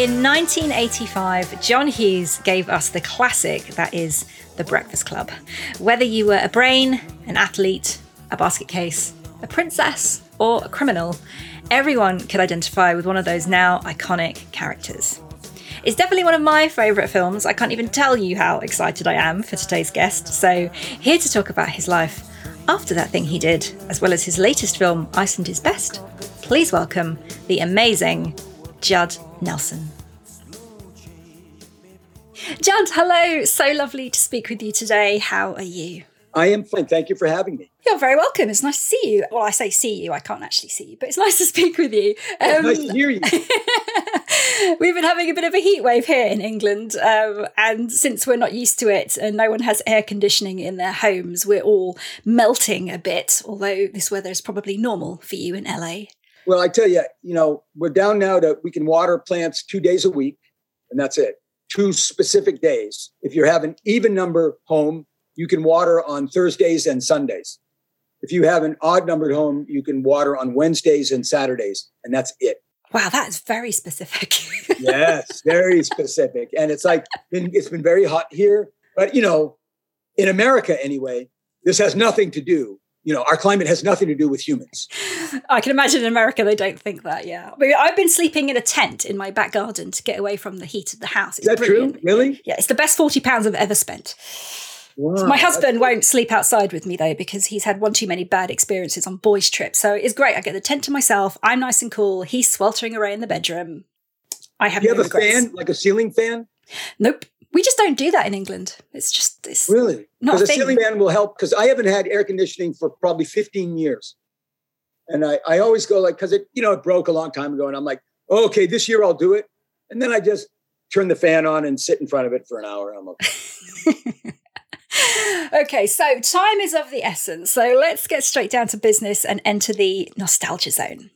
In 1985, John Hughes gave us the classic that is The Breakfast Club. Whether you were a brain, an athlete, a basket case, a princess, or a criminal, everyone could identify with one of those now iconic characters. It's definitely one of my favourite films. I can't even tell you how excited I am for today's guest. So, here to talk about his life after that thing he did, as well as his latest film, Iceland is Best, please welcome the amazing Judd Nelson. Judd, hello. So lovely to speak with you today. How are you? I am fine. Thank you for having me. You're very welcome. It's nice to see you. Well, I say see you. I can't actually see you, but it's nice to speak with you. Um, nice to hear you. we've been having a bit of a heat wave here in England, um, and since we're not used to it and no one has air conditioning in their homes, we're all melting a bit. Although this weather is probably normal for you in LA. Well, I tell you, you know, we're down now to we can water plants two days a week, and that's it. Two specific days. If you have an even number home, you can water on Thursdays and Sundays. If you have an odd numbered home, you can water on Wednesdays and Saturdays, and that's it. Wow, that is very specific. yes, very specific. And it's like been, it's been very hot here, but you know, in America anyway, this has nothing to do you know, our climate has nothing to do with humans. I can imagine in America they don't think that. Yeah, I've been sleeping in a tent in my back garden to get away from the heat of the house. It's Is that brilliant. true? Really? Yeah, it's the best forty pounds I've ever spent. Wow, my husband won't sleep outside with me though because he's had one too many bad experiences on boys' trips. So it's great. I get the tent to myself. I'm nice and cool. He's sweltering away in the bedroom. I have. Do you no have regrets. a fan, like a ceiling fan? Nope. We just don't do that in England. It's just it's really because a, a ceiling fan will help. Because I haven't had air conditioning for probably 15 years, and I I always go like because it you know it broke a long time ago, and I'm like oh, okay this year I'll do it, and then I just turn the fan on and sit in front of it for an hour. I'm okay. okay, so time is of the essence. So let's get straight down to business and enter the nostalgia zone.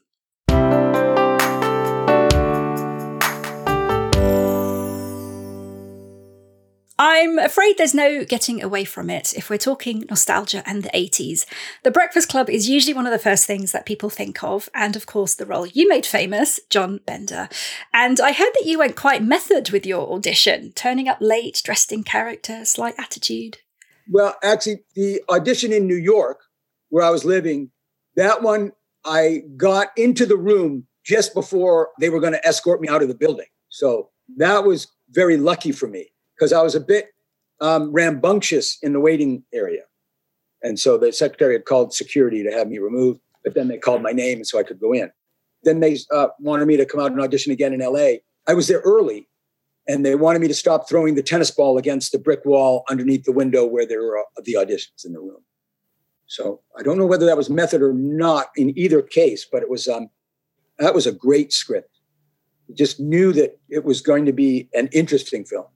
I'm afraid there's no getting away from it if we're talking nostalgia and the 80s. The Breakfast Club is usually one of the first things that people think of, and of course, the role you made famous, John Bender. And I heard that you went quite method with your audition, turning up late, dressed in character, slight attitude. Well, actually, the audition in New York, where I was living, that one I got into the room just before they were going to escort me out of the building. So that was very lucky for me because I was a bit um, rambunctious in the waiting area. And so the secretary had called security to have me removed, but then they called my name and so I could go in. Then they uh, wanted me to come out and audition again in LA. I was there early and they wanted me to stop throwing the tennis ball against the brick wall underneath the window where there were uh, the auditions in the room. So I don't know whether that was method or not in either case, but it was um, that was a great script. just knew that it was going to be an interesting film.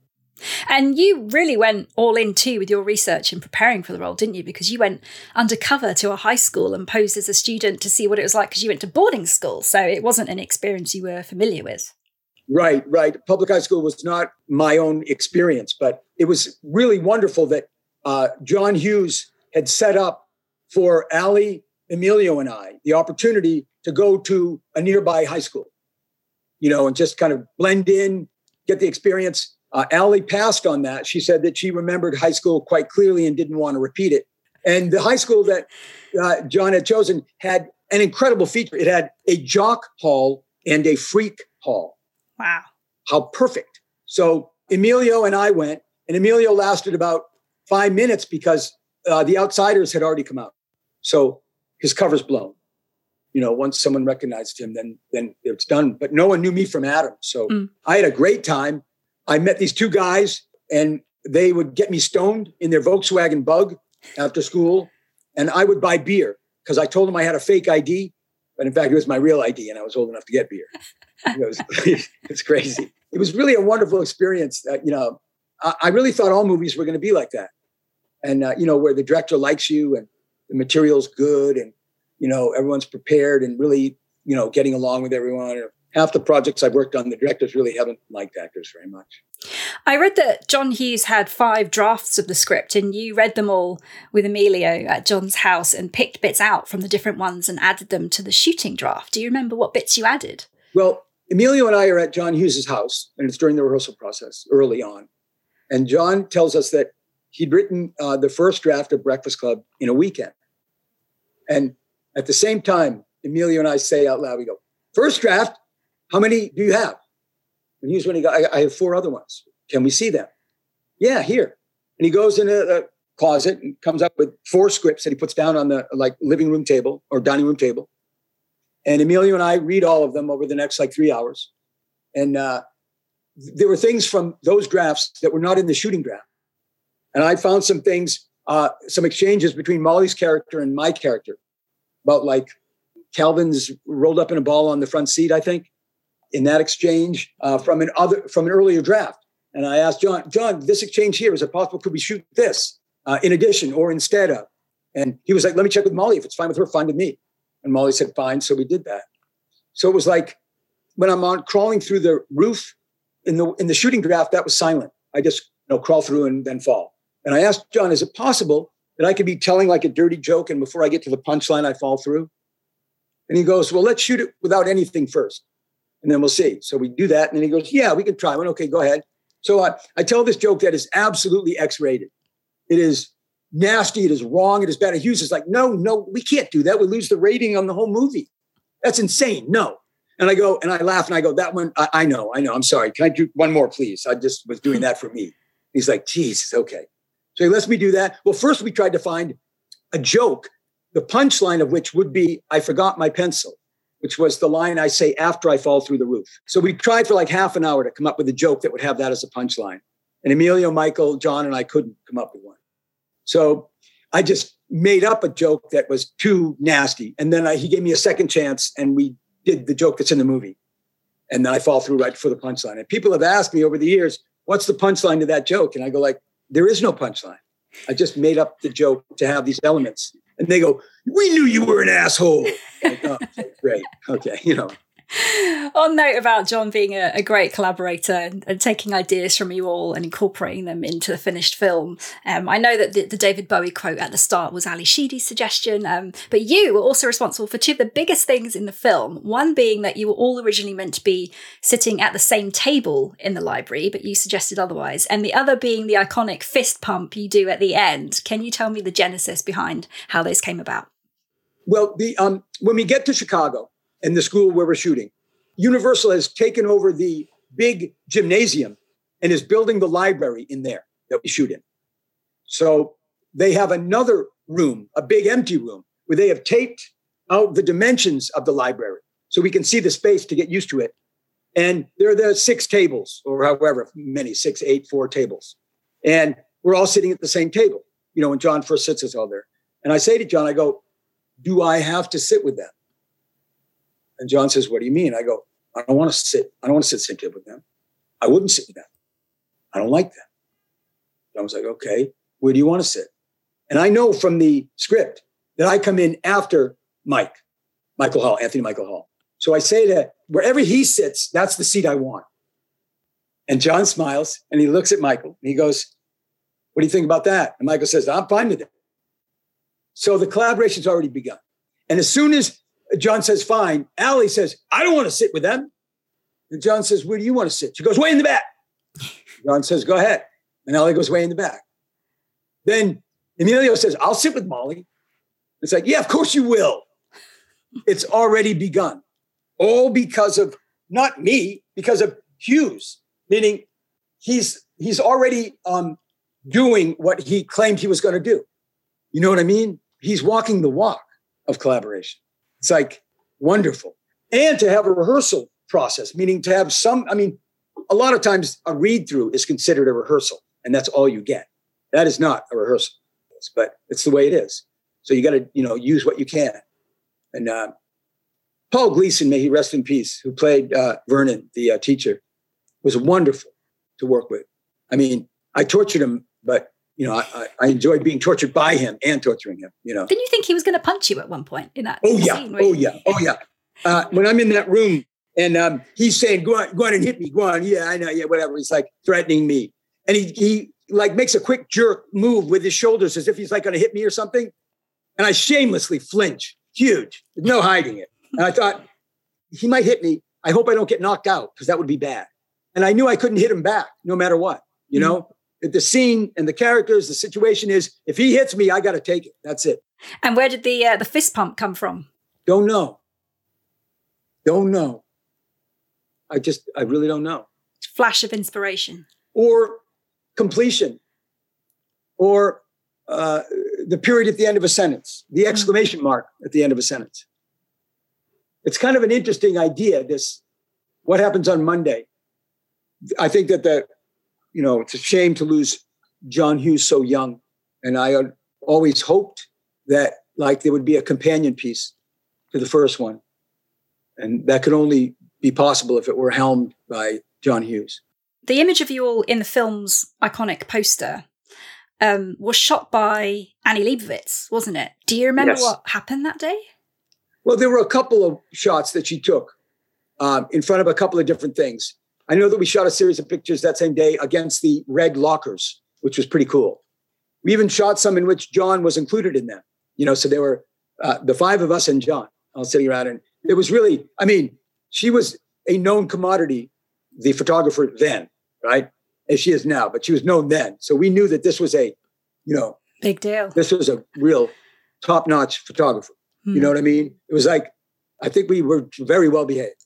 And you really went all in too with your research and preparing for the role, didn't you? Because you went undercover to a high school and posed as a student to see what it was like because you went to boarding school. So it wasn't an experience you were familiar with. Right, right. Public high school was not my own experience, but it was really wonderful that uh, John Hughes had set up for Ally, Emilio, and I the opportunity to go to a nearby high school, you know, and just kind of blend in, get the experience uh, Ally passed on that. She said that she remembered high school quite clearly and didn't want to repeat it. And the high school that uh, John had chosen had an incredible feature. It had a jock hall and a freak hall. Wow. How perfect. So Emilio and I went, and Emilio lasted about five minutes because uh, the outsiders had already come out. So his cover's blown. You know, once someone recognized him, then then it's done. But no one knew me from Adam. So mm. I had a great time. I met these two guys and they would get me stoned in their Volkswagen bug after school. And I would buy beer because I told them I had a fake ID. But in fact, it was my real ID and I was old enough to get beer. It was, it's crazy. It was really a wonderful experience. That, you know, I, I really thought all movies were going to be like that. And, uh, you know, where the director likes you and the material's good and, you know, everyone's prepared and really, you know, getting along with everyone half the projects I've worked on, the directors really haven't liked actors very much. I read that John Hughes had five drafts of the script, and you read them all with Emilio at John's house and picked bits out from the different ones and added them to the shooting draft. Do you remember what bits you added? Well, Emilio and I are at John Hughes's house, and it's during the rehearsal process early on. And John tells us that he'd written uh, the first draft of Breakfast Club in a weekend. And at the same time, Emilio and I say out loud, we go, First draft, how many do you have? And he's when he got, I, I have four other ones. Can we see them? Yeah, here. And he goes in a, a closet and comes up with four scripts that he puts down on the like living room table or dining room table. And Emilio and I read all of them over the next like three hours. And uh, there were things from those drafts that were not in the shooting draft. And I found some things, uh, some exchanges between Molly's character and my character about like Calvin's rolled up in a ball on the front seat, I think, in that exchange uh, from an other from an earlier draft. And I asked John, John, this exchange here is it possible? Could we shoot this uh, in addition or instead of? And he was like, let me check with Molly. If it's fine with her, fine with me. And Molly said, fine. So we did that. So it was like when I'm on crawling through the roof in the in the shooting draft, that was silent. I just you know crawl through and then fall. And I asked John, is it possible that I could be telling like a dirty joke and before I get to the punchline, I fall through? And he goes, Well, let's shoot it without anything first. And then we'll see. So we do that. And then he goes, Yeah, we can try. one. okay, go ahead. So I, I tell this joke that is absolutely X rated. It is nasty. It is wrong. It is bad. And Hughes is like, No, no, we can't do that. We lose the rating on the whole movie. That's insane. No. And I go, and I laugh and I go, That one, I, I know, I know. I'm sorry. Can I do one more, please? I just was doing that for me. He's like, Jesus, okay. So he lets me do that. Well, first we tried to find a joke the punchline of which would be, I forgot my pencil, which was the line I say after I fall through the roof. So we tried for like half an hour to come up with a joke that would have that as a punchline. And Emilio, Michael, John, and I couldn't come up with one. So I just made up a joke that was too nasty. And then I, he gave me a second chance and we did the joke that's in the movie. And then I fall through right for the punchline. And people have asked me over the years, what's the punchline to that joke? And I go like, there is no punchline. I just made up the joke to have these elements and they go, "We knew you were an asshole." Like, oh, great, okay, you know. On note about John being a, a great collaborator and, and, taking ideas from you all and incorporating them into the finished film, um, I know that the, the, David Bowie quote at the start was Ally Sheedy's suggestion, um, but you were also responsible for two of the biggest things in the film. One being that you were all originally meant to be sitting at the same table in the library, but you suggested otherwise, and the other being the iconic fist pump you do at the end. Can you tell me the genesis behind how those came about? Well, the um, when we get to Chicago, in the school where we're shooting. Universal has taken over the big gymnasium and is building the library in there that we shoot in. So they have another room, a big empty room, where they have taped out the dimensions of the library so we can see the space to get used to it. And there are the six tables, or however many, six, eight, four tables. And we're all sitting at the same table, you know, when John first sits us all there. And I say to John, I go, Do I have to sit with them? And John says, What do you mean? I go, I don't want to sit. I don't want to sit same table with them. I wouldn't sit with them. I don't like them. John was like, Okay, where do you want to sit? And I know from the script that I come in after Mike, Michael Hall, Anthony Michael Hall. So I say to wherever he sits, that's the seat I want. And John smiles and he looks at Michael and he goes, What do you think about that? And Michael says, I'm fine with it. So the collaboration's already begun. And as soon as John says, fine. Ally says, I don't want to sit with them. And John says, where do you want to sit? She goes, way in the back. John says, go ahead. And Ally goes way in the back. Then Emilio says, I'll sit with Molly. It's like, yeah, of course you will. It's already begun. All because of not me, because of Hughes, meaning he's he's already um, doing what he claimed he was going to do. You know what I mean? He's walking the walk of collaboration. It's like wonderful. And to have a rehearsal process, meaning to have some, I mean, a lot of times a read through is considered a rehearsal, and that's all you get. That is not a rehearsal, but it's the way it is. So you got to, you know, use what you can. And uh, Paul Gleason, may he rest in peace, who played uh, Vernon, the uh, teacher, was wonderful to work with. I mean, I tortured him, but you know, I, I enjoyed being tortured by him and torturing him. You know. Didn't you think he was going to punch you at one point in that? Oh yeah, oh yeah, oh yeah. Uh, when I'm in that room and um, he's saying, "Go on, go on and hit me, go on." Yeah, I know. Yeah, whatever. He's like threatening me, and he he like makes a quick jerk move with his shoulders as if he's like going to hit me or something, and I shamelessly flinch, huge, no hiding it. And I thought he might hit me. I hope I don't get knocked out because that would be bad. And I knew I couldn't hit him back no matter what. You mm-hmm. know, the scene and the characters, the situation is if he hits me, I got to take it. That's it. And where did the uh, the fist pump come from? Don't know. Don't know. I just I really don't know. Flash of inspiration. Or completion. Or uh, the period at the end of a sentence, the mm. exclamation mark at the end of a sentence. It's kind of an interesting idea. This what happens on Monday. I think that the you know, it's a shame to lose John Hughes so young. And I always hoped that like there would be a companion piece to the first one. And that could only be possible if it were helmed by John Hughes. The image of you all in the film's iconic poster um, was shot by Annie Leibovitz, wasn't it? Do you remember yes. what happened that day? Well, there were a couple of shots that she took um, in front of a couple of different things. I know that we shot a series of pictures that same day against the red lockers, which was pretty cool. We even shot some in which John was included in them. You know, so there were uh, the five of us and John all sitting around, and it was really, I mean, she was a known commodity, the photographer then, right? As she is now, but she was known then. So we knew that this was a, you know, big deal. This was a real top-notch photographer. Hmm. You know what I mean? It was like, I think we were very well behaved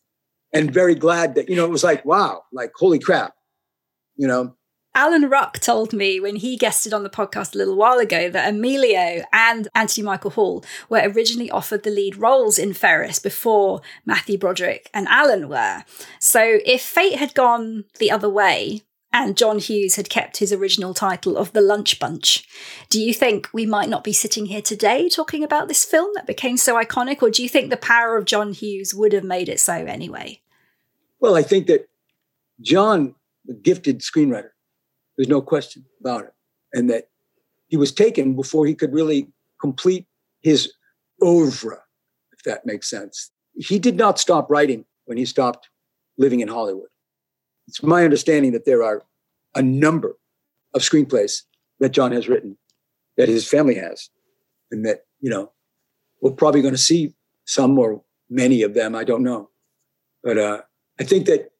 and very glad that, you know, it was like, wow, like, holy crap, you know. Alan Ruck told me when he guested on the podcast a little while ago that Emilio and Anthony Michael Hall were originally offered the lead roles in Ferris before Matthew Broderick and Alan were. So if fate had gone the other way, and John Hughes had kept his original title of The Lunch Bunch. Do you think we might not be sitting here today talking about this film that became so iconic, or do you think the power of John Hughes would have made it so anyway? Well, I think that John, the gifted screenwriter, there's no question about it, and that he was taken before he could really complete his oeuvre, if that makes sense. He did not stop writing when he stopped living in Hollywood it's my understanding that there are a number of screenplays that John has written, that his family has, and that, you know, we're probably going to see some or many of them. I don't know. But uh, I think that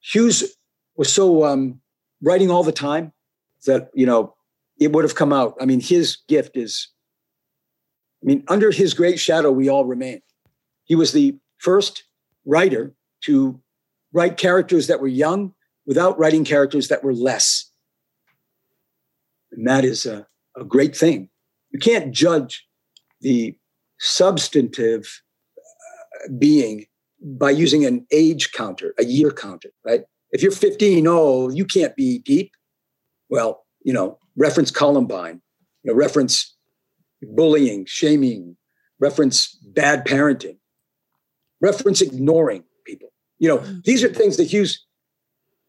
Hughes was so um, writing all the time that, you know, it would have come out. I mean, his gift is, I mean, under his great shadow, we all remain. He was the first writer to write characters that were young without writing characters that were less. And that is a, a great thing. You can't judge the substantive uh, being by using an age counter, a year counter, right? If you're 15, oh, you can't be deep. Well, you know, reference Columbine, you know, reference bullying, shaming, reference bad parenting, reference ignoring, people. you know, mm-hmm. these are things that Hughes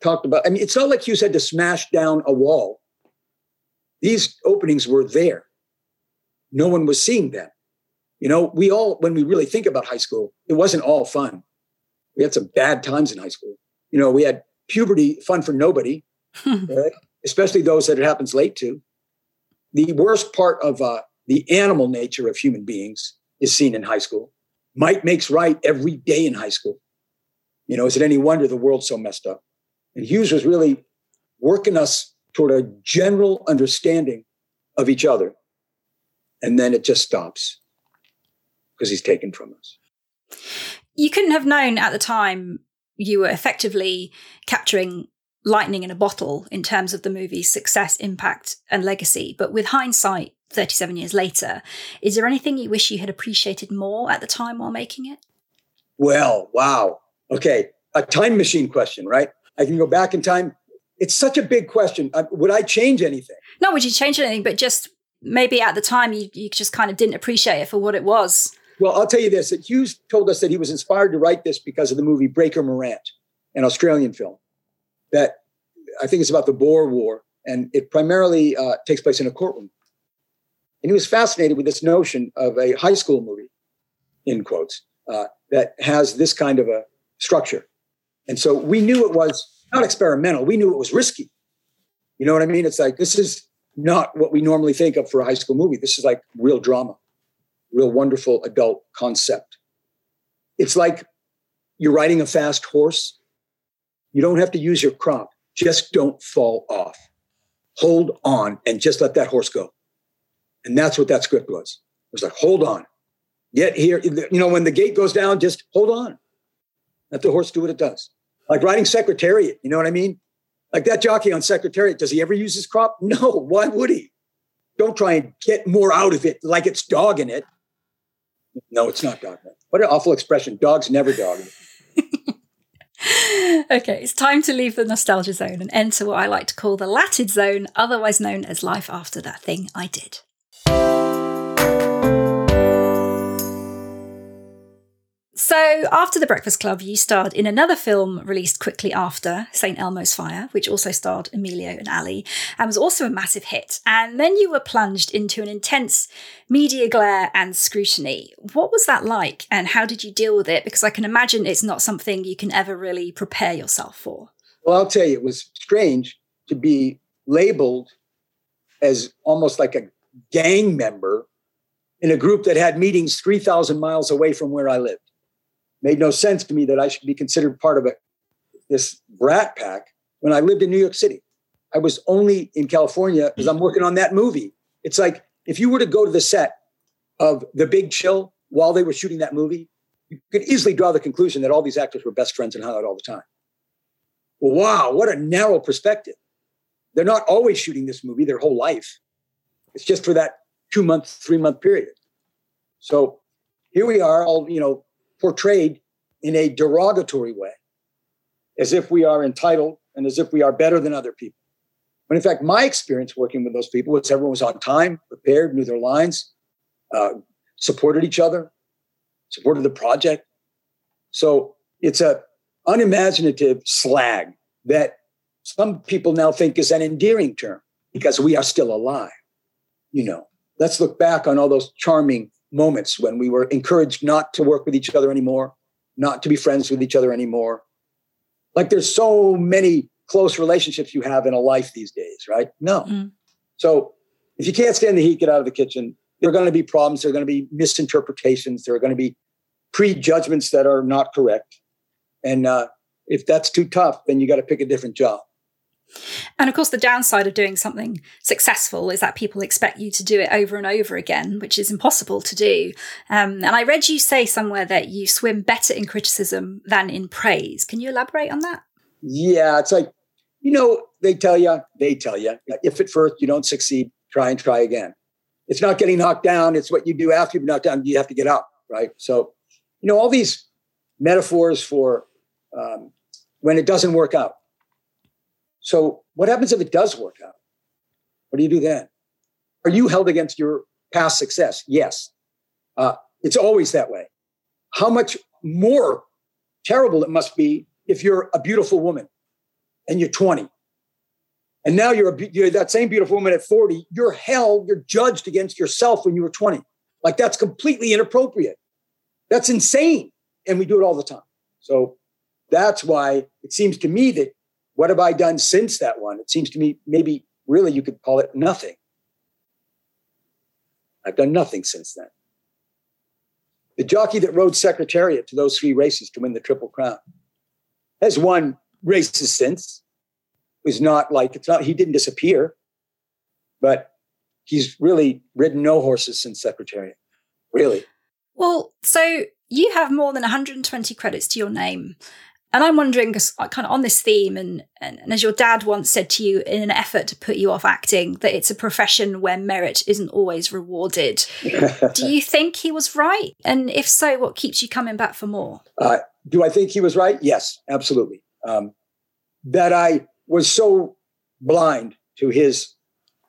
talked about. I mean, it's not like Hughes had to smash down a wall. These openings were there. No one was seeing them. You know, we all, when we really think about high school, it wasn't all fun. We had some bad times in high school. You know, we had puberty, fun for nobody, right? especially those that it happens late to. The worst part of uh, the animal nature of human beings is seen in high school. Might makes right every day in high school. You know, is it any wonder the world's so messed up? And Hughes was really working us toward a general understanding of each other. And then it just stops because he's taken from us. You couldn't have known at the time you were effectively capturing lightning in a bottle in terms of the movie's success, impact, and legacy. But with hindsight, 37 years later, is there anything you wish you had appreciated more at the time while making it? Well, wow. Okay, a time machine question, right? I can go back in time. It's such a big question. Uh, would I change anything? No, would you change anything? But just maybe at the time you, you just kind of didn't appreciate it for what it was. Well, I'll tell you this that Hughes told us that he was inspired to write this because of the movie Breaker Morant, an Australian film that I think is about the Boer War. And it primarily uh, takes place in a courtroom. And he was fascinated with this notion of a high school movie, in quotes, uh, that has this kind of a structure. And so we knew it was not experimental. We knew it was risky. You know what I mean? It's like, this is not what we normally think of for a high school movie. This is like real drama, real wonderful adult concept. It's like you're riding a fast horse, you don't have to use your crop. Just don't fall off. Hold on and just let that horse go. And that's what that script was. It was like, hold on. Get here. You know, when the gate goes down, just hold on. Let the horse do what it does. Like riding Secretariat, you know what I mean? Like that jockey on Secretariat, does he ever use his crop? No. Why would he? Don't try and get more out of it like it's dogging it. No, it's not it. What an awful expression. Dogs never dog okay, it's time to leave the nostalgia zone and enter what I like to call the latted zone, otherwise known as life after that thing I did. So, after The Breakfast Club, you starred in another film released quickly after, St. Elmo's Fire, which also starred Emilio and Ally, and was also a massive hit. And then you were plunged into an intense media glare and scrutiny. What was that like, and how did you deal with it? Because I can imagine it's not something you can ever really prepare yourself for. Well, I'll tell you, it was strange to be labeled as almost like a gang member in a group that had meetings 3,000 miles away from where I lived made no sense to me that I should be considered part of a, this brat pack when I lived in New York City. I was only in California because I'm working on that movie. It's like if you were to go to the set of The Big Chill while they were shooting that movie, you could easily draw the conclusion that all these actors were best friends and out all the time. Well, wow, what a narrow perspective. They're not always shooting this movie their whole life. It's just for that two month, three month period. So here we are, all you know, portrayed in a derogatory way, as if we are entitled and as if we are better than other people. But in fact, my experience working with those people was everyone was on time, prepared, knew their lines, uh, supported each other, supported the project. So it's a unimaginative slag that some people now think is an endearing term because we are still alive. You know, let's look back on all those charming moments when we were encouraged not to work with each other anymore, not to be friends with each other anymore. Like there's so many close relationships you have in a life these days, right? No. Mm. So if you can't stand the heat, get out of the kitchen. There are going to be problems. There are going to be misinterpretations. There are going to be prejudgments that are not correct. And uh, if that's too tough, then you got to pick a different job. And of course, the downside of doing something successful is that people expect you to do it over and over again, which is impossible to do. Um, and I read you say somewhere that you swim better in criticism than in praise. Can you elaborate on that? Yeah, it's like, you know, they tell you, they tell you, if at first you don't succeed, try and try again. It's not getting knocked down, it's what you do after you've knocked down. You have to get up, right? So, you know, all these metaphors for um, when it doesn't work out so, what happens if it does work out? What do you do then? Are you held against your past success? Yes. Uh, it's always that way. How much more terrible it must be if you're a beautiful woman and you're 20. And now you're, a, you're that same beautiful woman at 40. You're held, you're judged against yourself when you were 20. Like that's completely inappropriate. That's insane. And we do it all the time. So that's why it seems to me that what have I done since that one? It seems to me maybe really you could call it nothing. I've done nothing since then. The jockey that rode Secretariat to those three races to win the Triple Crown has won races since. Was not like it's not he didn't disappear, but he's really ridden no horses since Secretariat. Really. Well, so you have more than 120 credits to your name. And I'm wondering, kind of on this theme, and, and, and, as your dad once said to you in an effort to put you off acting, that it's a profession where merit isn't always rewarded. do you think he was right? And if so, what keeps you coming back for more? Uh, do I think he was right? Yes, absolutely. Um, that I was so blind to his,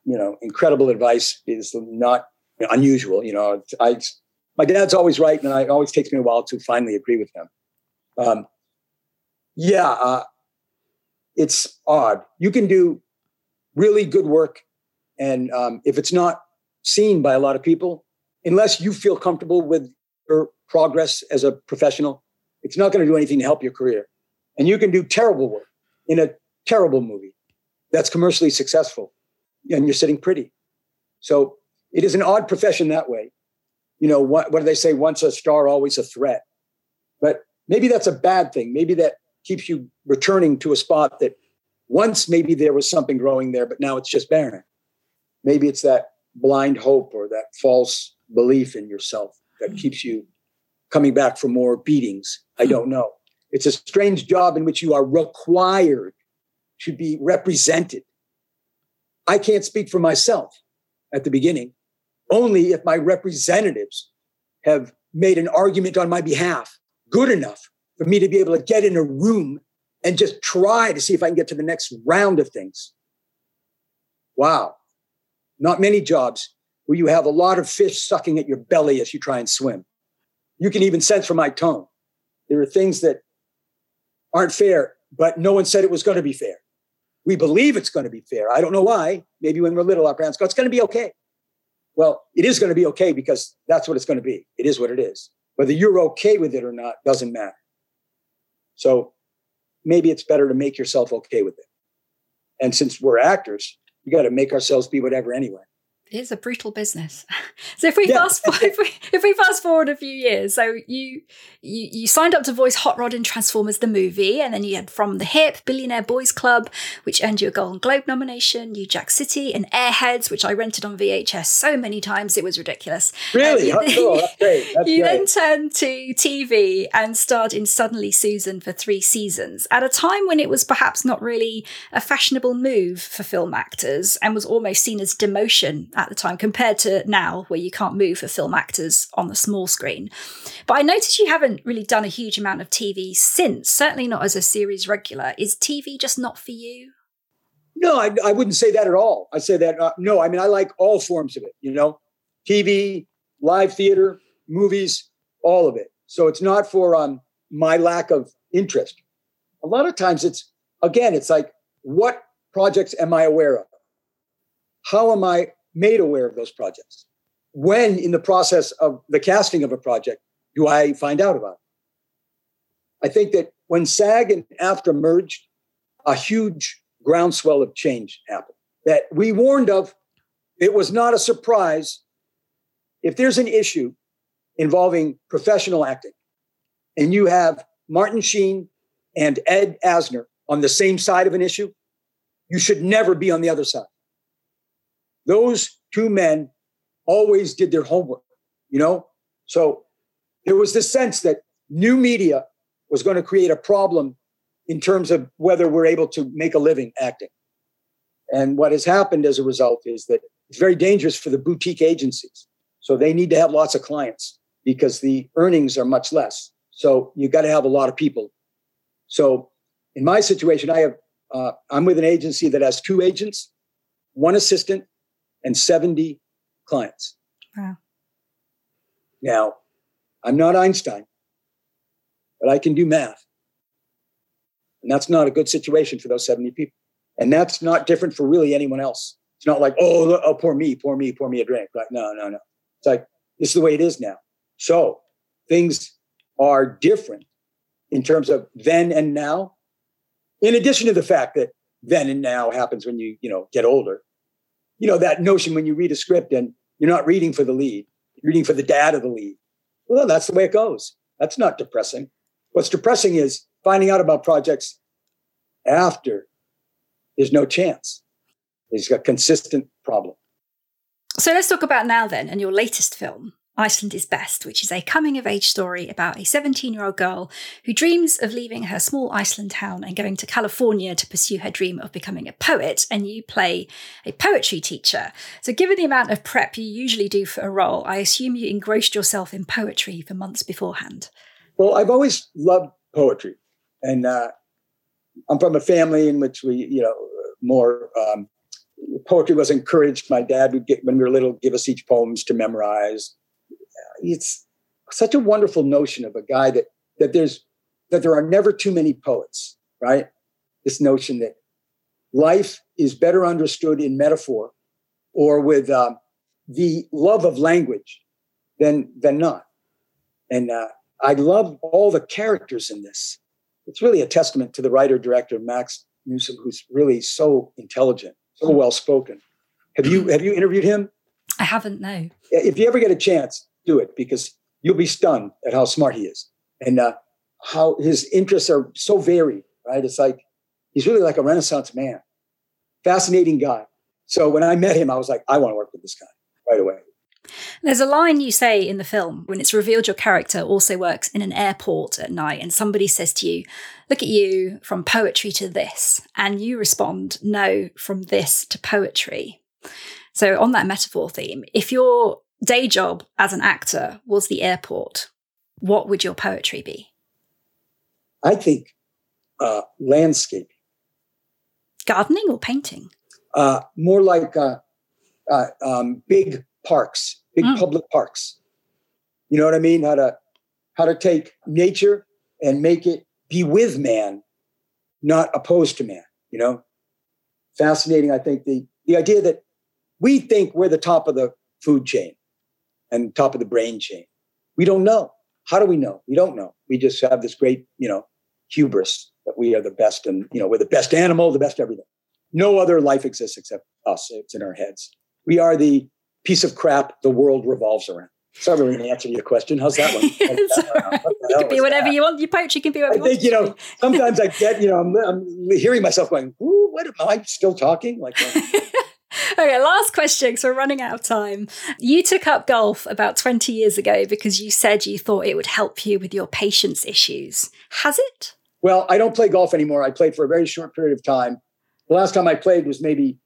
you know, incredible advice is not unusual. You know, I, my dad's always right, and it always takes me a while to finally agree with him. Um, yeah, uh, it's odd. You can do really good work, and um, if it's not seen by a lot of people, unless you feel comfortable with your progress as a professional, it's not going to do anything to help your career. And you can do terrible work in a terrible movie that's commercially successful, and you're sitting pretty. So it is an odd profession that way. You know, what, what do they say? Once a star, always a threat. But maybe that's a bad thing. Maybe that keeps you returning to a spot that once maybe there was something growing there, but now it's just barren. Maybe it's that blind hope or that false belief in yourself that mm-hmm. keeps you coming back for more beatings. I don't know. It's a strange job in which you are required to be represented. I can't speak for myself at the beginning, only if my representatives have made an argument on my behalf good enough for me to be able to get in a room and just try to see if I can get to the next round of things. Wow. Not many jobs where you have a lot of fish sucking at your belly as you try and swim. You can even sense from my tone. There are things that aren't fair, but no one said it was going to be fair. We believe it's going to be fair. I don't know why. Maybe when we're little, our parents go, it's going to be okay. Well, it is going to be okay because that's what it's going to be. It is what it is. Whether you're okay with it or not doesn't matter. So maybe it's better to make yourself okay with it. And since we're actors, we got to make ourselves be whatever anyway is a brutal business. so if we yeah. fast forward, if we, if we fast forward a few years, so you, you you signed up to voice Hot Rod in Transformers the movie, and then you had From the Hip, Billionaire Boys Club, which earned you a Golden Globe nomination, New Jack City, and Airheads, which I rented on VHS so many times it was ridiculous. Really, you, oh, cool. That's great. That's you great. then turned to TV and starred in Suddenly Susan for three seasons at a time when it was perhaps not really a fashionable move for film actors and was almost seen as demotion at the time compared to now where you can't move for film actors on the small screen. But I noticed you haven't really done a huge amount of TV since, certainly not as a series regular. Is TV just not for you? No, I, I wouldn't say that at all. I say that, uh, no, I mean, I like all forms of it, you know, TV, live theater, movies, all of it. So it's not for um, my lack of interest. A lot of times it's, again, it's like, what projects am I aware of? How am I made aware of those projects? When, in the process of the casting of a project, do I find out about it? I think that when SAG and AFTRA merged, a huge groundswell of change happened that we warned of. It was not a surprise. If there's an issue involving professional acting, and you have Martin Sheen and Ed Asner on the same side of an issue, you should never be on the other side those two men always did their homework, you know? So there was this sense that new media was going to create a problem in terms of whether we're able to make a living acting. And what has happened as a result is that it's very dangerous for the boutique agencies. So they need to have lots of clients because the earnings are much less. So you got to have a lot of people. So in my situation, I have uh, I'm with an agency that has two agents, one assistant, and 70 clients. Wow. Now, I'm not Einstein, but I can do math. And that's not a good situation for those 70 people. And that's not different for really anyone else. It's not like, oh, oh poor me, poor me, pour me a drink. Right? No, no, no. It's like, this is the way it is now. So things are different in terms of then and now. In addition to the fact that then and now happens when you, you know, get older you know, that notion when you read a script and you're not reading for the lead, you're reading for the dad of the lead. Well, that's the way it goes. That's not depressing. What's depressing is finding out about projects after there's no chance. There's a consistent problem. So let's talk about now then and your latest film, Iceland is Best, which is a coming of age story about a 17 year old girl who dreams of leaving her small Iceland town and going to California to pursue her dream of becoming a poet. And you play a poetry teacher. So, given the amount of prep you usually do for a role, I assume you engrossed yourself in poetry for months beforehand. Well, I've always loved poetry. And uh, I'm from a family in which we, you know, more um, poetry was encouraged. My dad would get, when we were little, give us each poems to memorize it's such a wonderful notion of a guy that that there's that there are never too many poets, right? This notion that life is better understood in metaphor or with um, the love of language than than not. And uh, I love all the characters in this. It's really a testament to the writer director Max Newsom, who's really so intelligent, so well spoken. Have you have you interviewed him? I haven't. No. If you ever get a chance, do it because you'll be stunned at how smart he is. And uh, how his interests are so varied, right? It's like he's really like a Renaissance man, fascinating guy. So when I met him, I was like, I want to work with this guy right away. There's a line you say in the film when it's revealed your character also works in an airport at night, and somebody says to you, Look at you from poetry to this. And you respond, No, from this to poetry. So, on that metaphor theme, if your day job as an actor was the airport, what would your poetry be? I think uh, landscaping. Gardening or painting? Uh, more like uh, uh um, big parks, big mm. public parks. You know what I mean? How to how to take nature and make it be with man, not opposed to man. You know, fascinating. I think the the idea that we think we're the top of the food chain and top of the brain chain. We don't know. How do we know? We don't know. We just have this great, you know, hubris that we are the best and, you know, we're the best animal, the best everything. No other life exists except us. It's in our heads. We are the piece of crap the world revolves around. Sorry, really an answer to your question. How's that one? it can be whatever that? you want. Your poetry can be whatever I think, you know, sometimes I get, you know, I'm, I'm hearing myself going, Ooh, what am I still talking? Like, uh, okay, last question because we're running out of time. You took up golf about 20 years ago because you said you thought it would help you with your patience issues. Has it? Well, I don't play golf anymore. I played for a very short period of time. The last time I played was maybe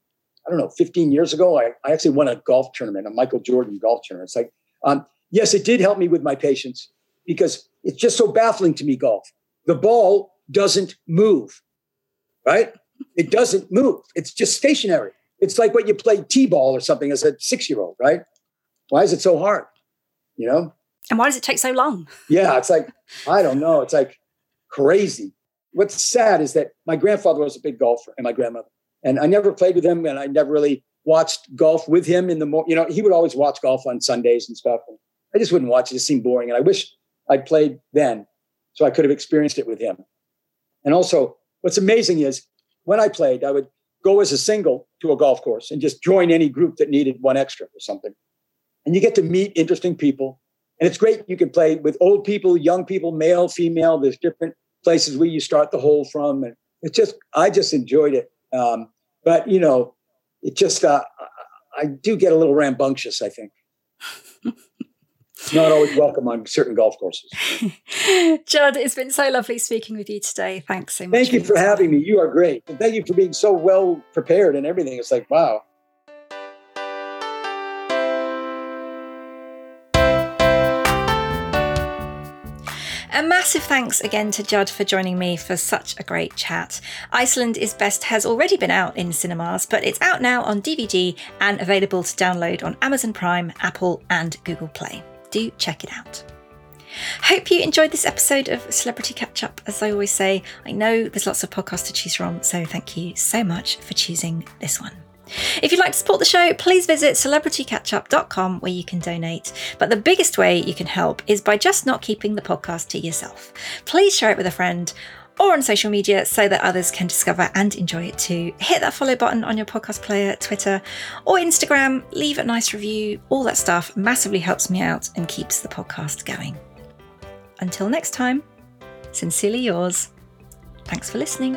I don't know, 15 years ago, I, I actually won a golf tournament, a Michael Jordan golf tournament. It's like, um, yes, it did help me with my patience because it's just so baffling to me, golf. The ball doesn't move, right? It doesn't move. It's just stationary. It's like when you play T-ball or something as a six-year-old, right? Why is it so hard? You know? And why does it take so long? Yeah, it's like, I don't know. It's like crazy. What's sad is that my grandfather was a big golfer and my grandmother. And I never played with him, and I never really watched golf with him in the more. You know, he would always watch golf on Sundays and stuff. And I just wouldn't watch it; it seemed boring. And I wish I'd played then, so I could have experienced it with him. And also, what's amazing is when I played, I would go as a single to a golf course and just join any group that needed one extra or something. And you get to meet interesting people. And it's great. You can play with old people, young people, male, female. There's different places where you start the hole from. And it's just, I just enjoyed it. Um, but you know, it just uh, I do get a little rambunctious. I think. Not always welcome on certain golf courses. Judd, it's been so lovely speaking with you today. Thanks so much. Thank you for having me. You are great. And thank you for being so well prepared and everything. It's like, wow. A massive thanks again to Judd for joining me for such a great chat. Iceland is Best has already been out in cinemas, but it's out now on DVD and available to download on Amazon Prime, Apple, and Google Play. Do check it out. Hope you enjoyed this episode of Celebrity Catch Up. As I always say, I know there's lots of podcasts to choose from, so thank you so much for choosing this one. If you'd like to support the show, please visit celebritycatchup.com where you can donate. But the biggest way you can help is by just not keeping the podcast to yourself. Please share it with a friend or on social media so that others can discover and enjoy it too. Hit that follow button on your podcast player, Twitter, or Instagram. Leave a nice review. All that stuff massively helps me out and keeps the podcast going. Until next time, sincerely yours. Thanks for listening.